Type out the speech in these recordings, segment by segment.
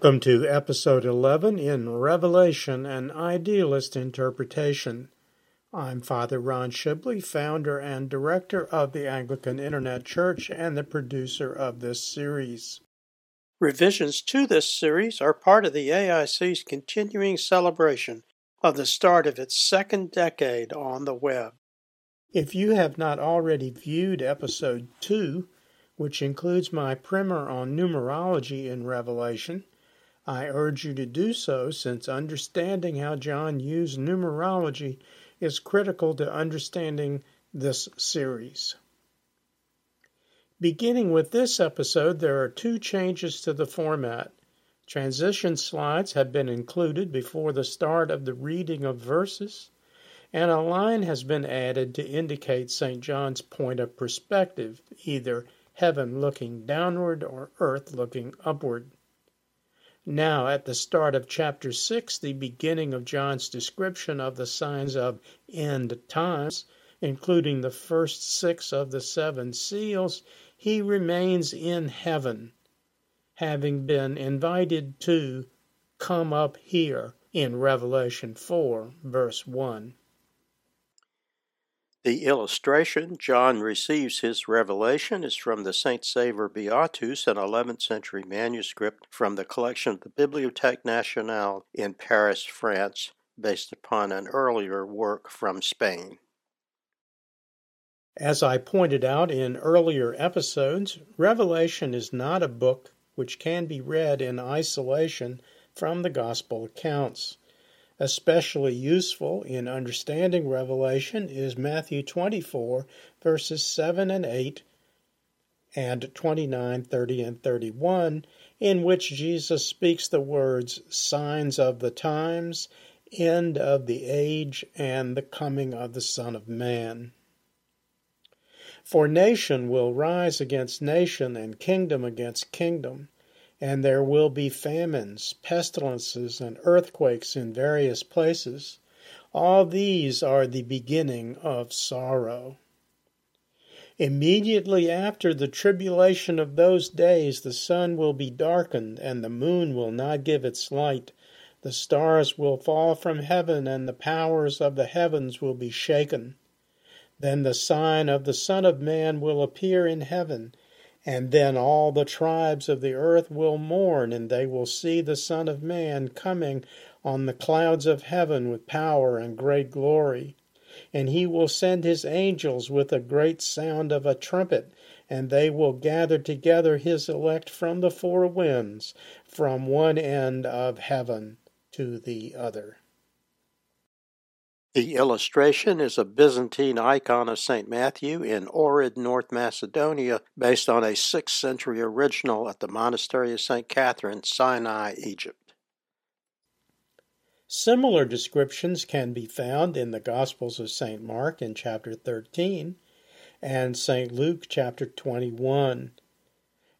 Welcome to episode 11 in Revelation An Idealist Interpretation. I'm Father Ron Shibley, founder and director of the Anglican Internet Church and the producer of this series. Revisions to this series are part of the AIC's continuing celebration of the start of its second decade on the web. If you have not already viewed episode 2, which includes my primer on numerology in Revelation, I urge you to do so since understanding how John used numerology is critical to understanding this series. Beginning with this episode, there are two changes to the format. Transition slides have been included before the start of the reading of verses, and a line has been added to indicate St. John's point of perspective, either heaven looking downward or earth looking upward. Now, at the start of chapter 6, the beginning of John's description of the signs of end times, including the first six of the seven seals, he remains in heaven, having been invited to come up here in Revelation 4, verse 1. The illustration John receives his revelation is from the Saint Sever Beatus, an 11th century manuscript from the collection of the Bibliothèque Nationale in Paris, France, based upon an earlier work from Spain. As I pointed out in earlier episodes, Revelation is not a book which can be read in isolation from the Gospel accounts. Especially useful in understanding Revelation is Matthew 24, verses 7 and 8, and 29, 30, and 31, in which Jesus speaks the words signs of the times, end of the age, and the coming of the Son of Man. For nation will rise against nation, and kingdom against kingdom and there will be famines, pestilences, and earthquakes in various places. All these are the beginning of sorrow. Immediately after the tribulation of those days, the sun will be darkened, and the moon will not give its light. The stars will fall from heaven, and the powers of the heavens will be shaken. Then the sign of the Son of Man will appear in heaven and then all the tribes of the earth will mourn, and they will see the Son of Man coming on the clouds of heaven with power and great glory. And he will send his angels with a great sound of a trumpet, and they will gather together his elect from the four winds, from one end of heaven to the other. The illustration is a Byzantine icon of St. Matthew in Ohrid, North Macedonia, based on a 6th century original at the Monastery of St. Catherine, Sinai, Egypt. Similar descriptions can be found in the Gospels of St. Mark in chapter 13 and St. Luke chapter 21.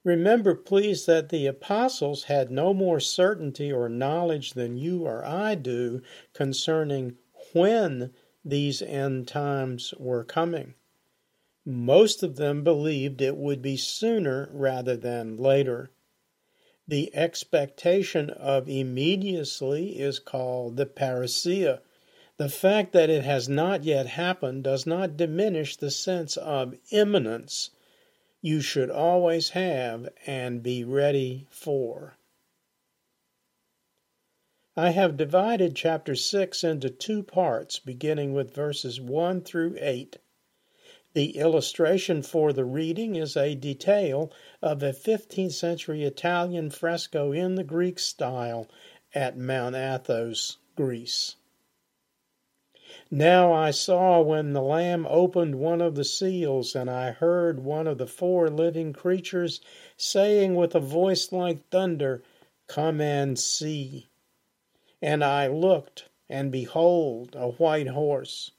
Remember, please, that the apostles had no more certainty or knowledge than you or I do concerning when these end times were coming. Most of them believed it would be sooner rather than later. The expectation of immediacy is called the parousia. The fact that it has not yet happened does not diminish the sense of imminence you should always have and be ready for. I have divided chapter 6 into two parts, beginning with verses 1 through 8. The illustration for the reading is a detail of a 15th century Italian fresco in the Greek style at Mount Athos, Greece. Now I saw when the Lamb opened one of the seals, and I heard one of the four living creatures saying with a voice like thunder, Come and see. And I looked, and behold, a white horse.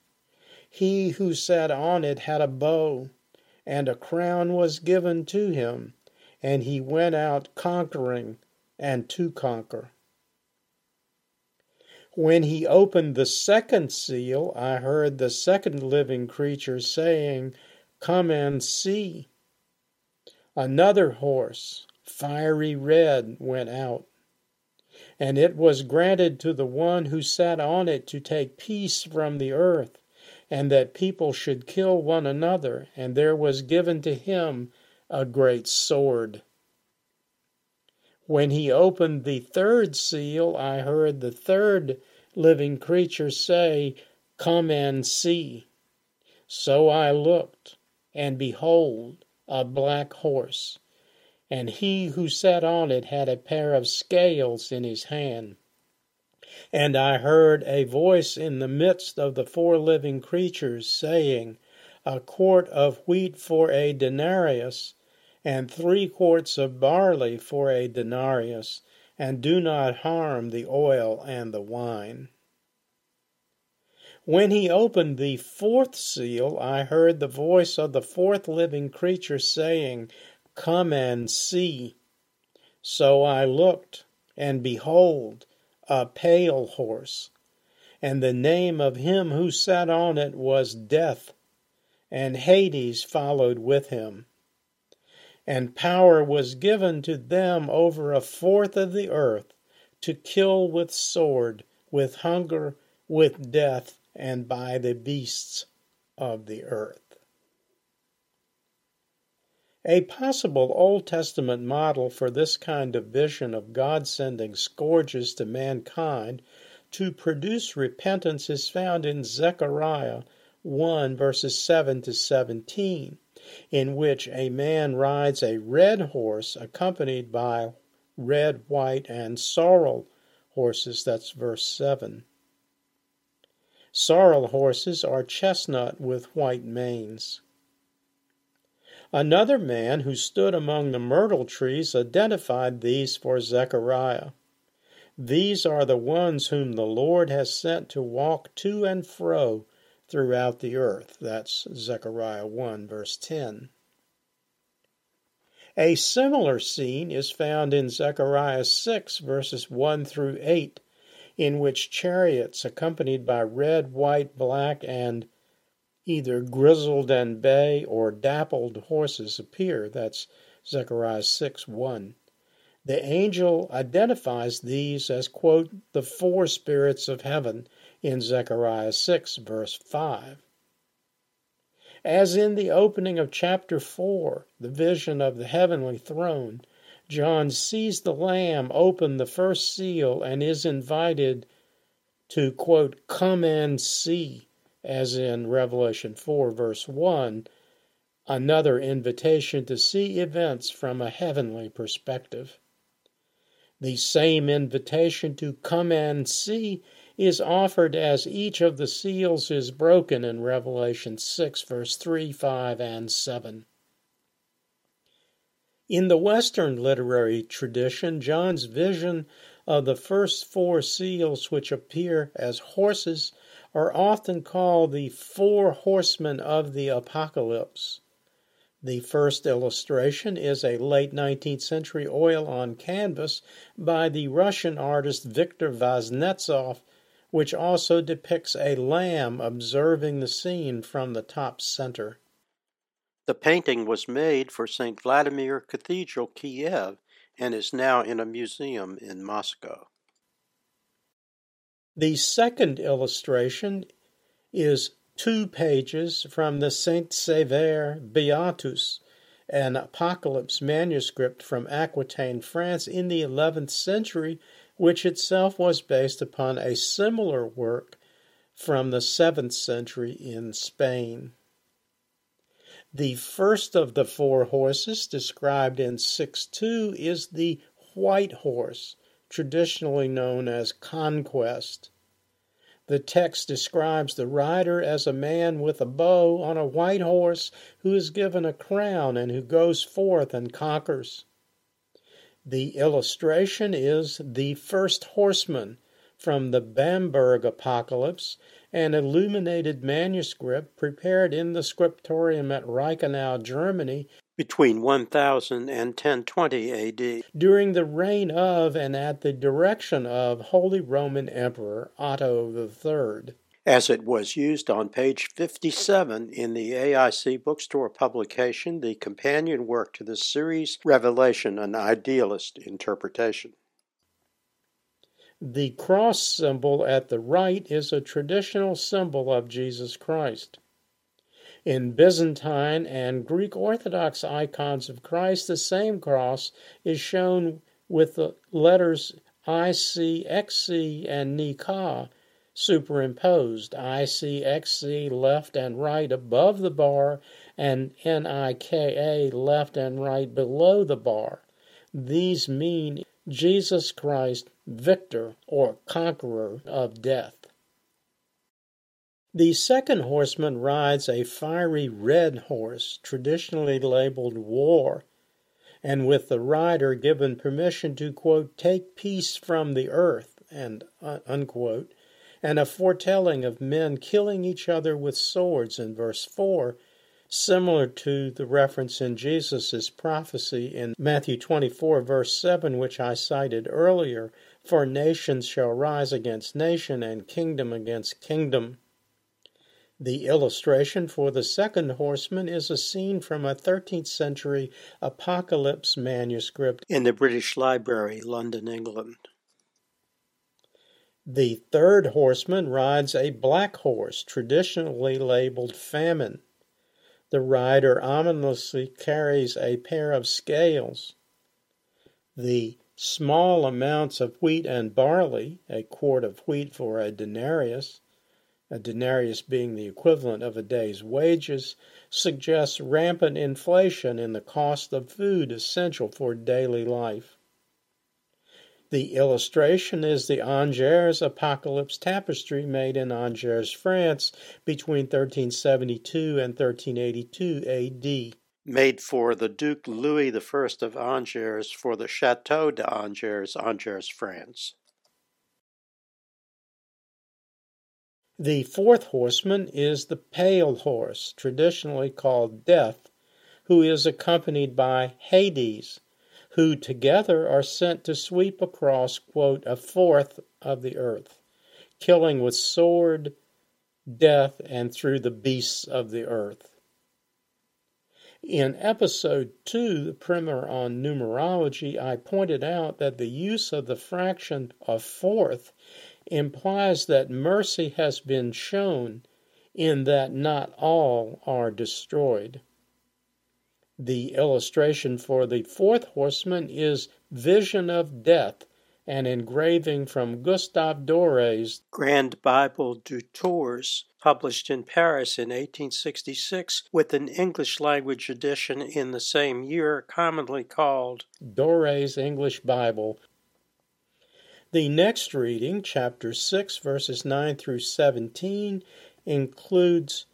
He who sat on it had a bow, and a crown was given to him, and he went out conquering and to conquer. When he opened the second seal, I heard the second living creature saying, Come and see. Another horse, fiery red, went out And it was granted to the one who sat on it to take peace from the earth, and that people should kill one another, and there was given to him a great sword. When he opened the third seal, I heard the third living creature say, Come and see. So I looked, and behold, a black horse, and he who sat on it had a pair of scales in his hand. And I heard a voice in the midst of the four living creatures saying, A quart of wheat for a denarius, and three quarts of barley for a denarius, and do not harm the oil and the wine. When he opened the fourth seal, I heard the voice of the fourth living creature saying, Come and see. So I looked, and behold, a pale horse, and the name of him who sat on it was Death, and Hades followed with him and power was given to them over a fourth of the earth to kill with sword, with hunger, with death, and by the beasts of the earth. A possible Old Testament model for this kind of vision of God sending scourges to mankind to produce repentance is found in Zechariah 1 verses 7 to 17 in which a man rides a red horse accompanied by red, white, and sorrel horses. That's verse 7. Sorrel horses are chestnut with white manes. Another man who stood among the myrtle trees identified these for Zechariah. These are the ones whom the Lord has sent to walk to and fro throughout the earth. That's Zechariah 1, verse 10. A similar scene is found in Zechariah 6, verses 1 through 8, in which chariots accompanied by red, white, black, and either grizzled and bay or dappled horses appear. That's Zechariah 6 1. The angel identifies these as, quote, the four spirits of heaven in Zechariah 6, verse 5. As in the opening of chapter 4, the vision of the heavenly throne, John sees the Lamb open the first seal and is invited to, quote, come and see, as in Revelation 4, verse 1, another invitation to see events from a heavenly perspective. The same invitation to come and see is offered as each of the seals is broken in Revelation 6, verse 3, 5, and 7. In the Western literary tradition, John's vision of the first four seals, which appear as horses, are often called the four horsemen of the apocalypse. The first illustration is a late 19th century oil on canvas by the Russian artist Viktor Vasnetsov which also depicts a lamb observing the scene from the top center. The painting was made for St. Vladimir Cathedral, Kiev, and is now in a museum in Moscow. The second illustration is two pages from the Saint Sever Beatus, an apocalypse manuscript from Aquitaine, France, in the 11th century, which itself was based upon a similar work from the 7th century in Spain. The first of the four horses described in 6.2 is the white horse, traditionally known as Conquest. The text describes the rider as a man with a bow on a white horse who is given a crown and who goes forth and conquers. The illustration is The First Horseman from the Bamberg Apocalypse, an illuminated manuscript prepared in the scriptorium at Reichenau, Germany, between 1000 and 1020 AD, during the reign of and at the direction of Holy Roman Emperor Otto III as it was used on page 57 in the AIC bookstore publication, the companion work to the series Revelation An Idealist Interpretation. The cross symbol at the right is a traditional symbol of Jesus Christ. In Byzantine and Greek Orthodox icons of Christ, the same cross is shown with the letters IC, XC, and Nika superimposed. IC, XC left and right above the bar, and NIKA left and right below the bar. These mean Jesus Christ, victor or conqueror of death. The second horseman rides a fiery red horse, traditionally labeled War, and with the rider given permission to, quote, take peace from the earth, and, uh, unquote, and a foretelling of men killing each other with swords in verse 4, similar to the reference in Jesus' prophecy in Matthew 24, verse 7, which I cited earlier For nations shall rise against nation, and kingdom against kingdom. The illustration for the second horseman is a scene from a 13th century Apocalypse manuscript in the British Library, London, England. The third horseman rides a black horse, traditionally labeled Famine. The rider ominously carries a pair of scales. The small amounts of wheat and barley, a quart of wheat for a denarius, a denarius being the equivalent of a day's wages, suggests rampant inflation in the cost of food essential for daily life. The illustration is the Angers Apocalypse tapestry made in Angers, France between 1372 and 1382 AD. Made for the Duke Louis I of Angers for the Chateau d'Angers, Angers, France. The fourth horseman is the pale horse, traditionally called Death, who is accompanied by Hades, who together are sent to sweep across, quote, a fourth of the earth, killing with sword, death, and through the beasts of the earth. In episode 2, the primer on numerology, I pointed out that the use of the fraction of fourth implies that mercy has been shown in that not all are destroyed. The illustration for the fourth horseman is Vision of Death, an engraving from Gustave Dore's Grand Bible du Tours, published in Paris in 1866, with an English language edition in the same year, commonly called Dore's English Bible, the next reading, chapter 6, verses 9 through 17, includes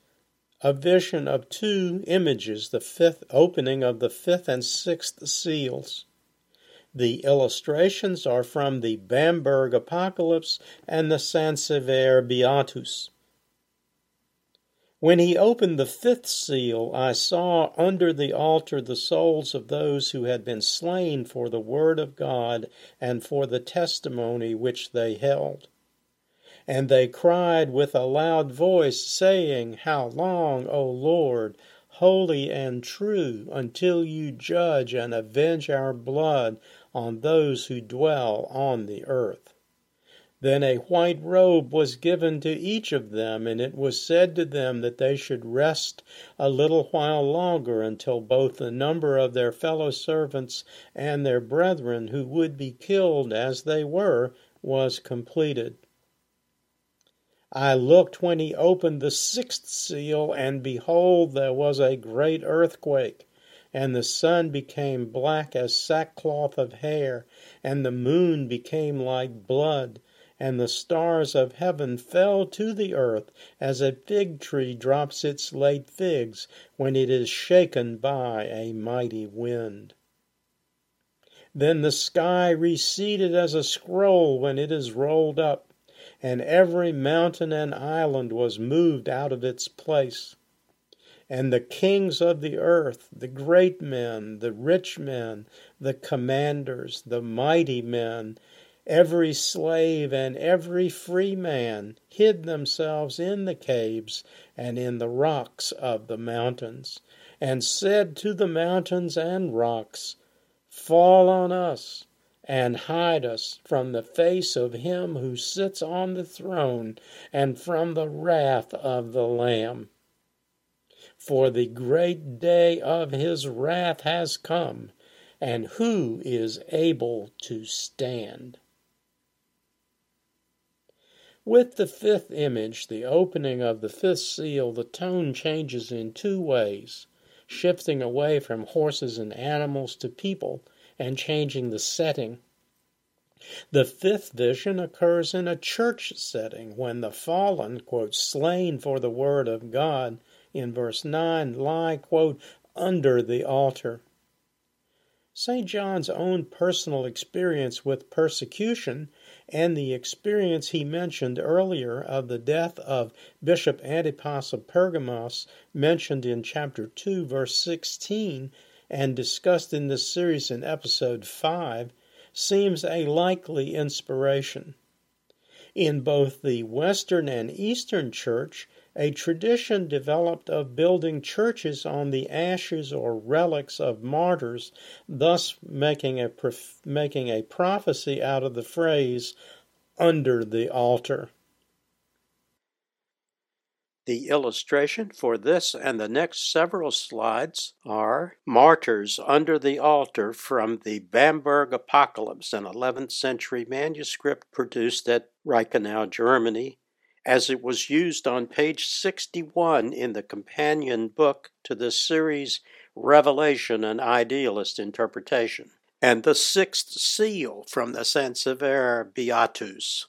a vision of two images, the fifth opening of the fifth and sixth seals. The illustrations are from the Bamberg Apocalypse and the Saint-Sever Beatus. When he opened the fifth seal, I saw under the altar the souls of those who had been slain for the word of God and for the testimony which they held. And they cried with a loud voice, saying, How long, O Lord, holy and true, until you judge and avenge our blood on those who dwell on the earth? Then a white robe was given to each of them, and it was said to them that they should rest a little while longer until both the number of their fellow servants and their brethren who would be killed as they were was completed. I looked when he opened the sixth seal, and behold, there was a great earthquake, and the sun became black as sackcloth of hair, and the moon became like blood and the stars of heaven fell to the earth as a fig tree drops its late figs when it is shaken by a mighty wind. Then the sky receded as a scroll when it is rolled up, and every mountain and island was moved out of its place. And the kings of the earth, the great men, the rich men, the commanders, the mighty men, Every slave and every free man hid themselves in the caves and in the rocks of the mountains, and said to the mountains and rocks, Fall on us, and hide us from the face of him who sits on the throne and from the wrath of the Lamb. For the great day of his wrath has come, and who is able to stand? With the fifth image, the opening of the fifth seal, the tone changes in two ways, shifting away from horses and animals to people and changing the setting. The fifth vision occurs in a church setting when the fallen, quote, slain for the word of God, in verse 9, lie, quote, under the altar. St. John's own personal experience with persecution and the experience he mentioned earlier of the death of Bishop Antipas of Pergamos, mentioned in chapter 2, verse 16, and discussed in this series in episode 5, seems a likely inspiration. In both the Western and Eastern Church, a tradition developed of building churches on the ashes or relics of martyrs, thus making a, making a prophecy out of the phrase, under the altar. The illustration for this and the next several slides are Martyrs Under the Altar from the Bamberg Apocalypse, an 11th century manuscript produced at Reichenau, Germany, as it was used on page 61 in the companion book to this series, Revelation and Idealist Interpretation, and the sixth seal from the Saint-Sever Beatus.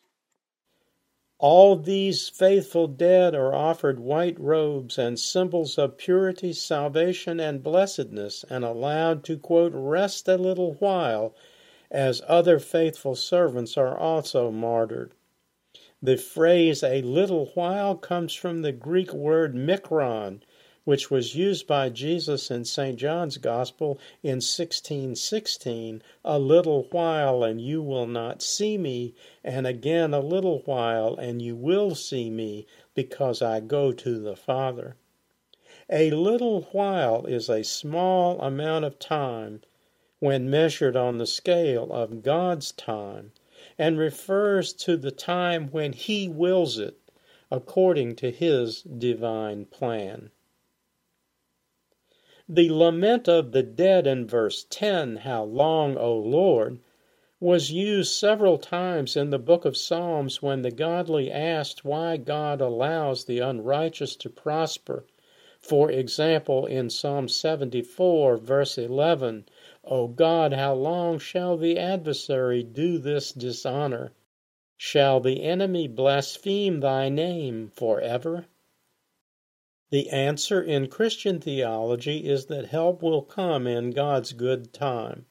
All these faithful dead are offered white robes and symbols of purity, salvation, and blessedness, and allowed to, quote, rest a little while, as other faithful servants are also martyred. The phrase a little while comes from the Greek word mikron, which was used by Jesus in St. John's Gospel in 1616 a little while and you will not see me, and again a little while and you will see me, because I go to the Father. A little while is a small amount of time when measured on the scale of God's time and refers to the time when He wills it according to His divine plan. The lament of the dead in verse 10, How long, O Lord, was used several times in the book of Psalms when the godly asked why God allows the unrighteous to prosper. For example, in Psalm 74, verse 11, O God, how long shall the adversary do this dishonor? Shall the enemy blaspheme thy name forever? The answer in Christian theology is that help will come in God's good time.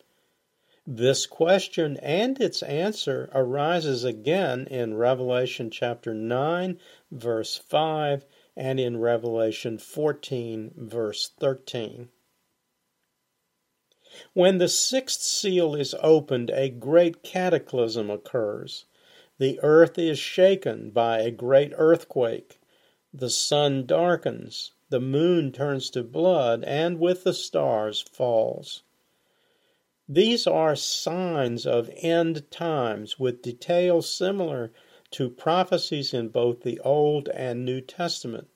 This question and its answer arises again in Revelation chapter 9, verse 5, and in Revelation 14, verse 13. When the sixth seal is opened, a great cataclysm occurs. The earth is shaken by a great earthquake. The sun darkens, the moon turns to blood, and with the stars falls. These are signs of end times with details similar to prophecies in both the Old and New Testament.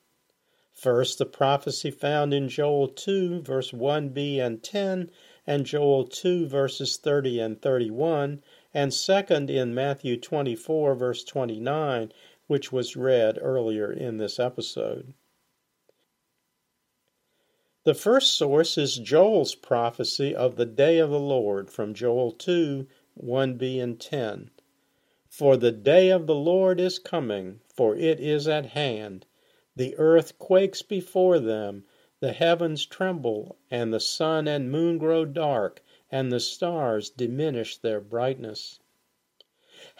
First, the prophecy found in Joel 2, verse 1b and 10, and Joel 2 verses 30 and 31, and second in Matthew 24 verse 29, which was read earlier in this episode. The first source is Joel's prophecy of the day of the Lord from Joel 2 1b and 10. For the day of the Lord is coming, for it is at hand. The earth quakes before them, the heavens tremble, and the sun and moon grow dark, and the stars diminish their brightness.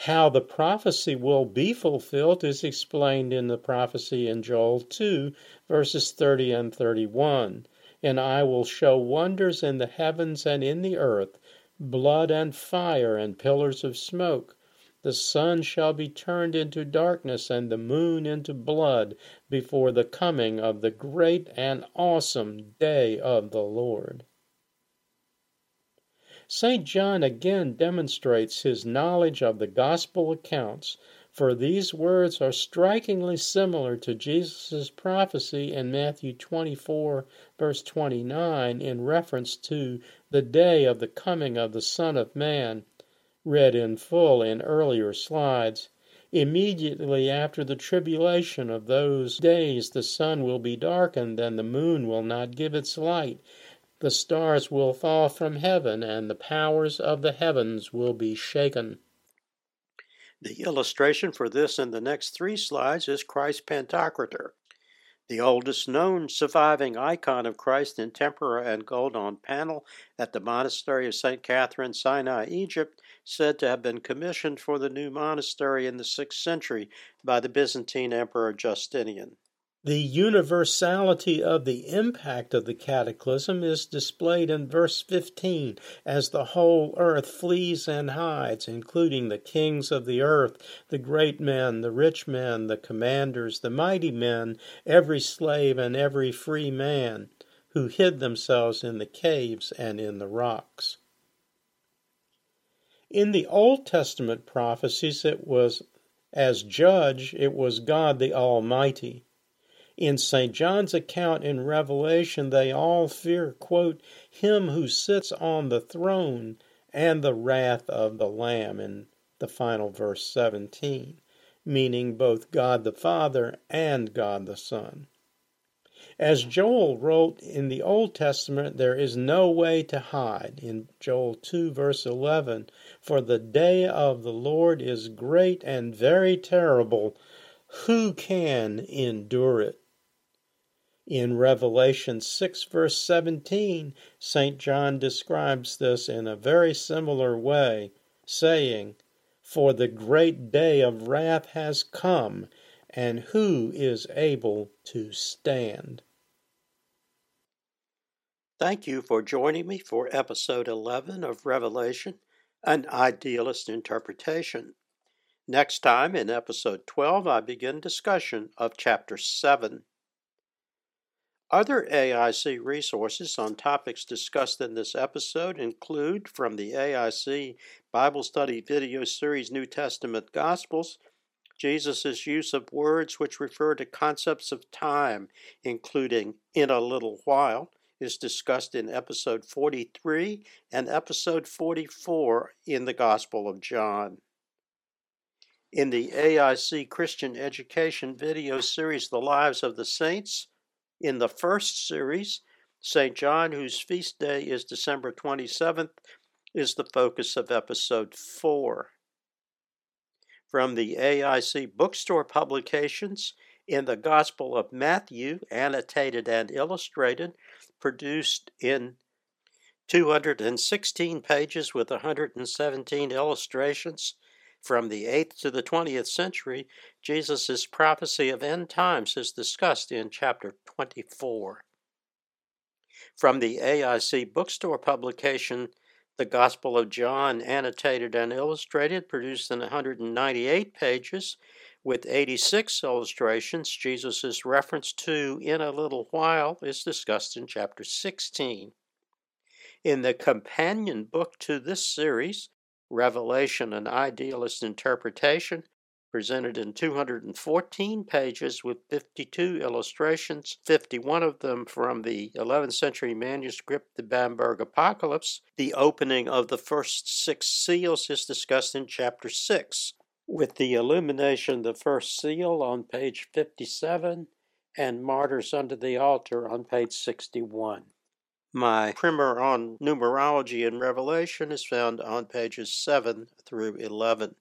How the prophecy will be fulfilled is explained in the prophecy in Joel 2, verses 30 and 31. And I will show wonders in the heavens and in the earth, blood and fire and pillars of smoke. The sun shall be turned into darkness and the moon into blood before the coming of the great and awesome day of the Lord. St. John again demonstrates his knowledge of the gospel accounts, for these words are strikingly similar to Jesus' prophecy in Matthew 24, verse 29, in reference to the day of the coming of the Son of Man, read in full in earlier slides. Immediately after the tribulation of those days, the sun will be darkened, and the moon will not give its light. The stars will fall from heaven, and the powers of the heavens will be shaken. The illustration for this in the next three slides is Christ's Pantocrator, the oldest known surviving icon of Christ in tempera and gold on panel at the monastery of St. Catherine, Sinai, Egypt, said to have been commissioned for the new monastery in the 6th century by the Byzantine Emperor Justinian. The universality of the impact of the cataclysm is displayed in verse 15 as the whole earth flees and hides, including the kings of the earth, the great men, the rich men, the commanders, the mighty men, every slave and every free man, who hid themselves in the caves and in the rocks. In the Old Testament prophecies, it was as judge, it was God the Almighty. In St. John's account in Revelation, they all fear, quote, him who sits on the throne and the wrath of the Lamb in the final verse 17, meaning both God the Father and God the Son. As Joel wrote in the Old Testament, there is no way to hide. In Joel 2, verse 11, for the day of the Lord is great and very terrible. Who can endure it? In Revelation 6, verse 17, St. John describes this in a very similar way, saying, For the great day of wrath has come, and who is able to stand? Thank you for joining me for episode 11 of Revelation, an idealist interpretation. Next time, in episode 12, I begin discussion of chapter 7. Other AIC resources on topics discussed in this episode include from the AIC Bible Study video series New Testament Gospels, Jesus' use of words which refer to concepts of time, including in a little while, is discussed in episode 43 and episode 44 in the Gospel of John. In the AIC Christian Education video series The Lives of the Saints, in the first series, St. John, whose feast day is December 27th, is the focus of episode 4. From the AIC bookstore publications, in the Gospel of Matthew, annotated and illustrated, produced in 216 pages with 117 illustrations, from the 8th to the 20th century, Jesus' prophecy of end times is discussed in chapter 24. From the AIC bookstore publication, The Gospel of John, annotated and illustrated, produced in 198 pages, with 86 illustrations, Jesus' reference to in a little while is discussed in chapter 16. In the companion book to this series, Revelation, an idealist interpretation, presented in 214 pages with 52 illustrations, 51 of them from the 11th century manuscript, the Bamberg Apocalypse. The opening of the first six seals is discussed in chapter 6, with the illumination of the first seal on page 57 and Martyrs under the Altar on page 61. My primer on numerology and Revelation is found on pages 7 through 11.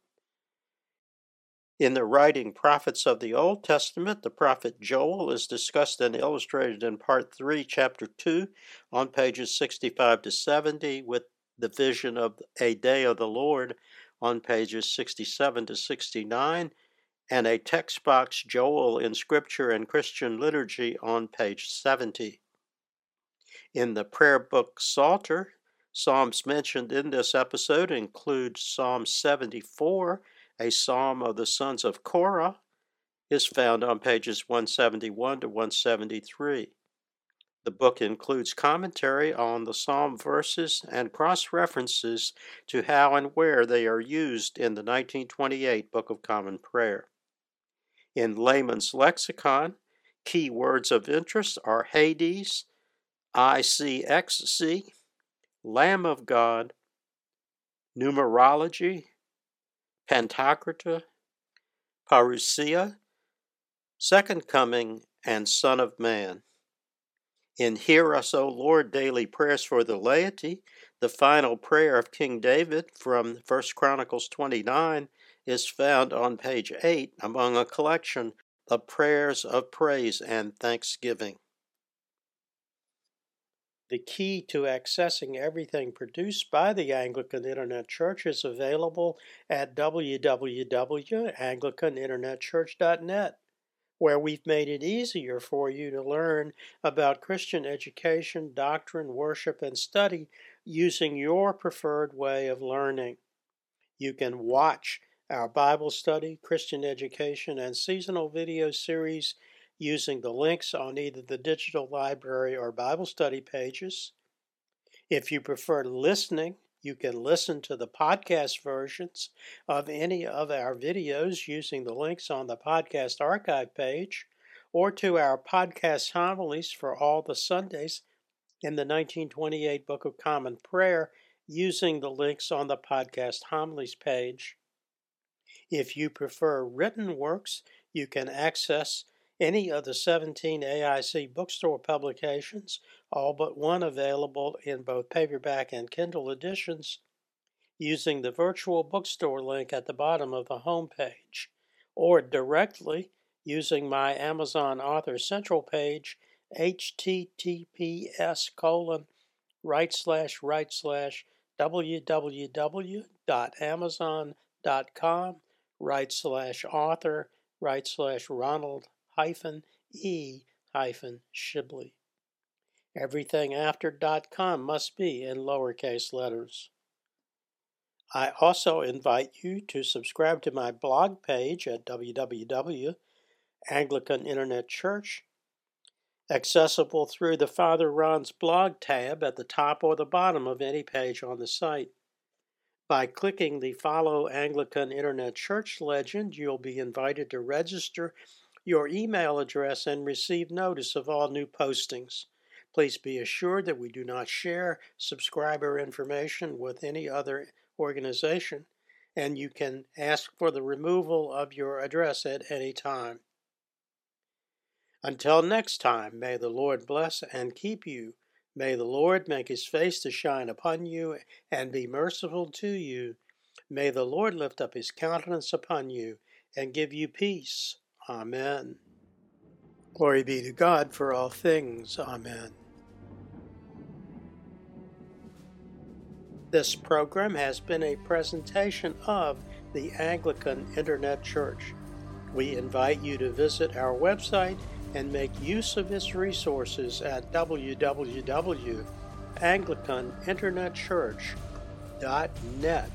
In the writing Prophets of the Old Testament, the prophet Joel is discussed and illustrated in Part 3, Chapter 2, on pages 65 to 70, with the vision of a day of the Lord on pages 67 to 69, and a text box Joel in Scripture and Christian Liturgy on page 70. In the prayer book Psalter, Psalms mentioned in this episode include Psalm 74, a psalm of the sons of Korah, is found on pages 171 to 173. The book includes commentary on the psalm verses and cross references to how and where they are used in the 1928 Book of Common Prayer. In layman's lexicon, key words of interest are Hades, ICXC, Lamb of God, numerology, Pantocrator, Parousia, Second Coming, and Son of Man. In Hear Us, O Lord, daily prayers for the laity, the final prayer of King David from 1 Chronicles 29 is found on page 8 among a collection of prayers of praise and thanksgiving. The key to accessing everything produced by the Anglican Internet Church is available at www.anglicaninternetchurch.net where we've made it easier for you to learn about Christian education, doctrine, worship, and study using your preferred way of learning. You can watch our Bible study, Christian education, and seasonal video series using the links on either the digital library or Bible study pages. If you prefer listening, you can listen to the podcast versions of any of our videos using the links on the podcast archive page or to our podcast homilies for all the Sundays in the 1928 Book of Common Prayer using the links on the podcast homilies page. If you prefer written works, you can access any of the 17 AIC bookstore publications, all but one available in both paperback and Kindle editions, using the virtual bookstore link at the bottom of the home page, or directly using my Amazon Author Central page, https colon right slash right slash www.amazon.com right slash author right slash Ronald e hyphen Shibley. Everything after .com must be in lowercase letters. I also invite you to subscribe to my blog page at www. Anglican Internet Church, accessible through the Father Ron's blog tab at the top or the bottom of any page on the site. By clicking the Follow Anglican Internet Church legend, you'll be invited to register your email address and receive notice of all new postings. Please be assured that we do not share subscriber information with any other organization, and you can ask for the removal of your address at any time. Until next time, may the Lord bless and keep you. May the Lord make his face to shine upon you and be merciful to you. May the Lord lift up his countenance upon you and give you peace. Amen. Glory be to God for all things. Amen. This program has been a presentation of the Anglican Internet Church. We invite you to visit our website and make use of its resources at www.anglicaninternetchurch.net.